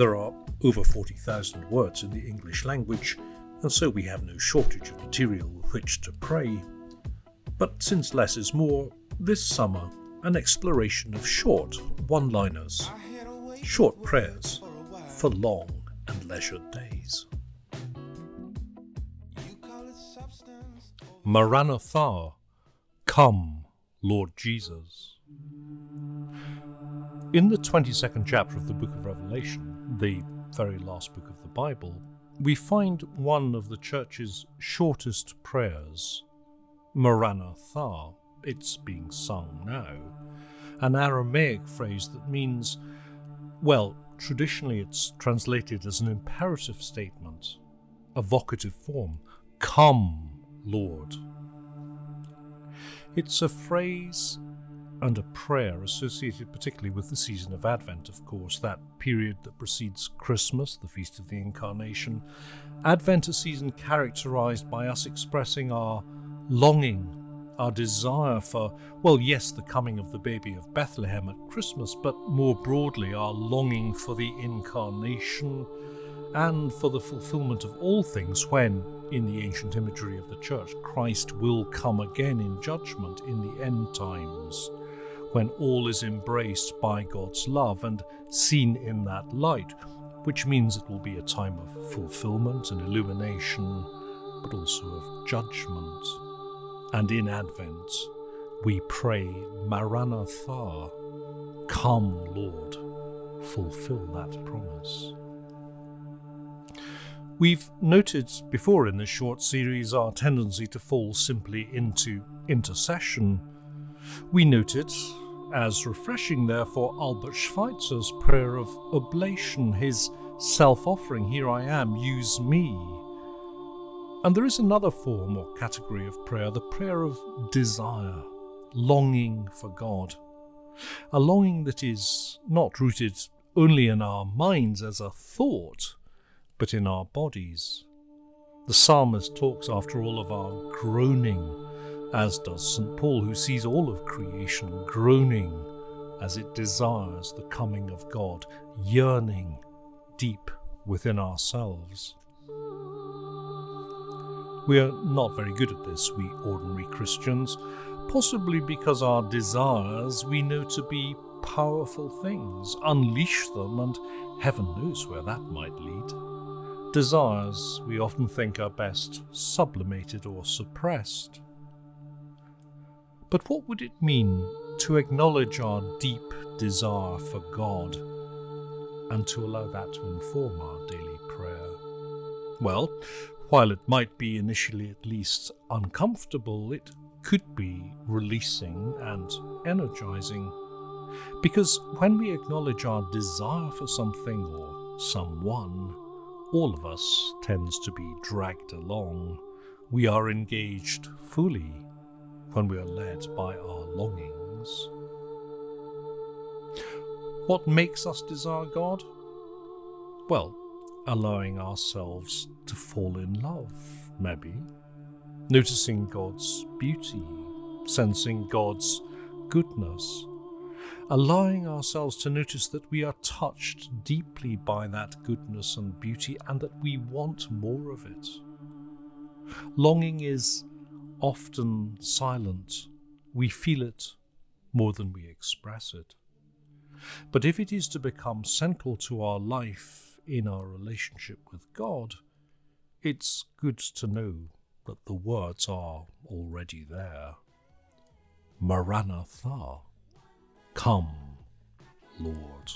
There are over 40,000 words in the English language, and so we have no shortage of material with which to pray. But since less is more, this summer, an exploration of short one liners, short prayers for long and leisured days. Maranatha, come, Lord Jesus. In the 22nd chapter of the book of Revelation, the very last book of the Bible, we find one of the church's shortest prayers, Maranatha. It's being sung now. An Aramaic phrase that means, well, traditionally it's translated as an imperative statement, a vocative form. Come, Lord. It's a phrase and a prayer associated particularly with the season of Advent, of course, that period that precedes Christmas, the Feast of the Incarnation. Advent, a season characterized by us expressing our longing, our desire for, well, yes, the coming of the baby of Bethlehem at Christmas, but more broadly, our longing for the Incarnation and for the fulfillment of all things when, in the ancient imagery of the Church, Christ will come again in judgment in the end times when all is embraced by God's love and seen in that light, which means it will be a time of fulfillment and illumination, but also of judgment. And in Advent, we pray, Maranatha, come, Lord, fulfill that promise. We've noted before in this short series our tendency to fall simply into intercession. We noted as refreshing, therefore, Albert Schweitzer's prayer of oblation, his self offering, Here I am, use me. And there is another form or category of prayer, the prayer of desire, longing for God. A longing that is not rooted only in our minds as a thought, but in our bodies. The psalmist talks, after all, of our groaning as does St. Paul, who sees all of creation groaning as it desires the coming of God, yearning deep within ourselves. We are not very good at this, we ordinary Christians, possibly because our desires we know to be powerful things. Unleash them, and heaven knows where that might lead. Desires we often think are best sublimated or suppressed. But what would it mean to acknowledge our deep desire for God and to allow that to inform our daily prayer? Well, while it might be initially at least uncomfortable, it could be releasing and energizing. Because when we acknowledge our desire for something or someone, all of us tends to be dragged along. We are engaged fully when we are led by our longings. What makes us desire God? Well, allowing ourselves to fall in love, maybe. Noticing God's beauty, sensing God's goodness, allowing ourselves to notice that we are touched deeply by that goodness and beauty and that we want more of it. Longing is often silent, we feel it more than we express it. But if it is to become central to our life in our relationship with God, it's good to know that the words are already there. Maranatha, come, Lord.